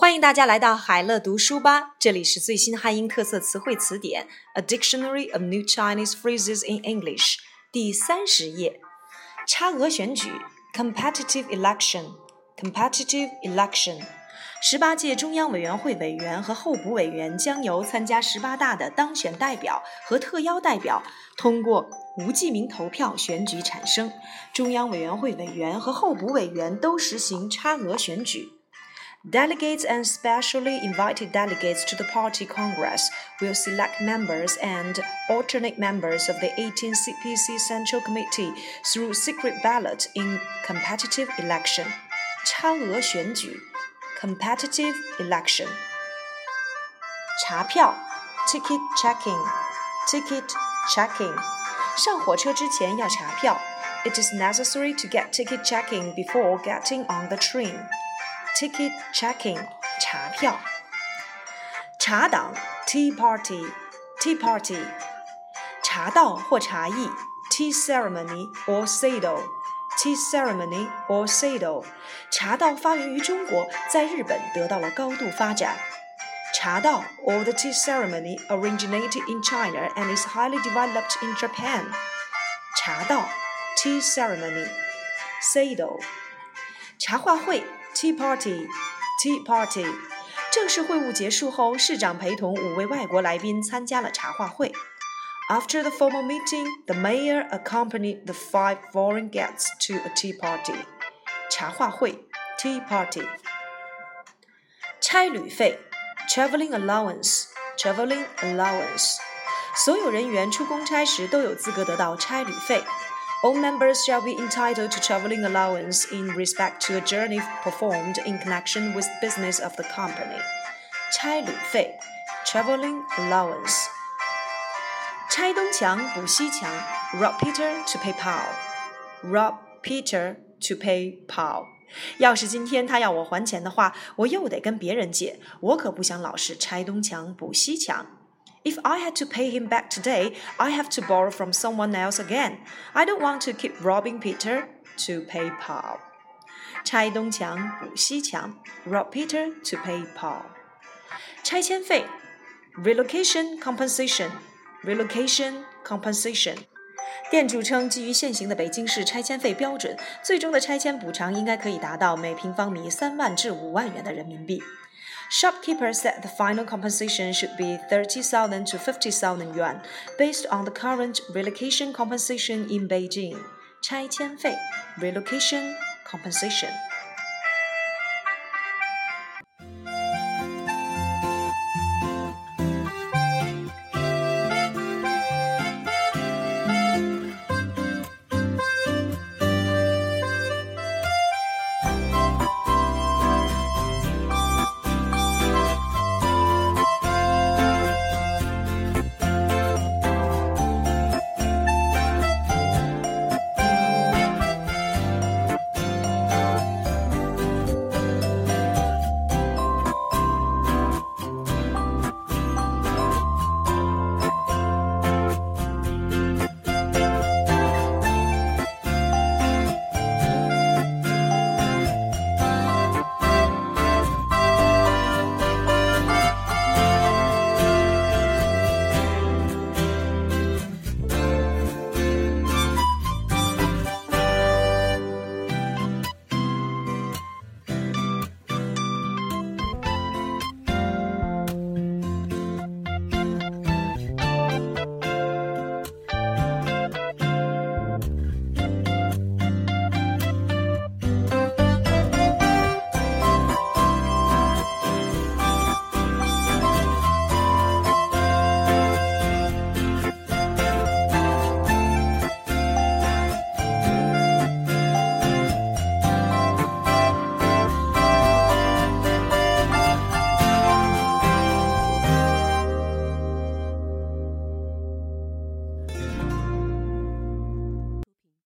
欢迎大家来到海乐读书吧，这里是最新汉英特色词汇词典《A Dictionary of New Chinese Phrases in English》第三十页。差额选举 （Competitive Election），Competitive Election。十八届中央委员会委员和候补委员将由参加十八大的当选代表和特邀代表通过无记名投票选举产生。中央委员会委员和候补委员都实行差额选举。Delegates and specially invited delegates to the party congress will select members and alternate members of the 18th CPC Central Committee through secret ballot in competitive election. 差额选举 competitive election. 查票 ticket checking ticket checking. 上火车之前要查票 It is necessary to get ticket checking before getting on the train ticket checking 查票。茶党 tea party tea party 茶道或茶艺 tea ceremony or sado tea ceremony or sado 茶道发源于中国，在日本得到了高度发展。茶道 or the tea ceremony originated in China and is highly developed in Japan. 茶道 tea ceremony sado 茶话会 Tea party, tea party。正式会晤结束后，市长陪同五位外国来宾参加了茶话会。After the formal meeting, the mayor accompanied the five foreign guests to a tea party. 茶话会，tea party。差旅费，traveling allowance, traveling allowance。所有人员出公差时都有资格得到差旅费。 all members shall be entitled to traveling allowance in respect to a journey performed in connection with business of the company. 差旅费 traveling allowance. 拆东墙补西墙 rob Peter to pay Paul. rob Peter to pay Paul. 要是今天他要我还钱的话，我又得跟别人借，我可不想老是拆东墙补西墙。 if I had to pay him back today, I have to borrow from someone else again. I don't want to keep robbing Peter to pay Paul. 拆东墙补西墙，rob Peter to pay Paul. 拆迁费，relocation compensation, relocation compensation. 店主称，基于现行的北京市拆迁费标准，最终的拆迁补偿应该可以达到每平方米三万至五万元的人民币。 Shopkeeper said the final compensation should be 30,000 to 50,000 yuan, based on the current relocation compensation in Beijing. 拆迁费 relocation compensation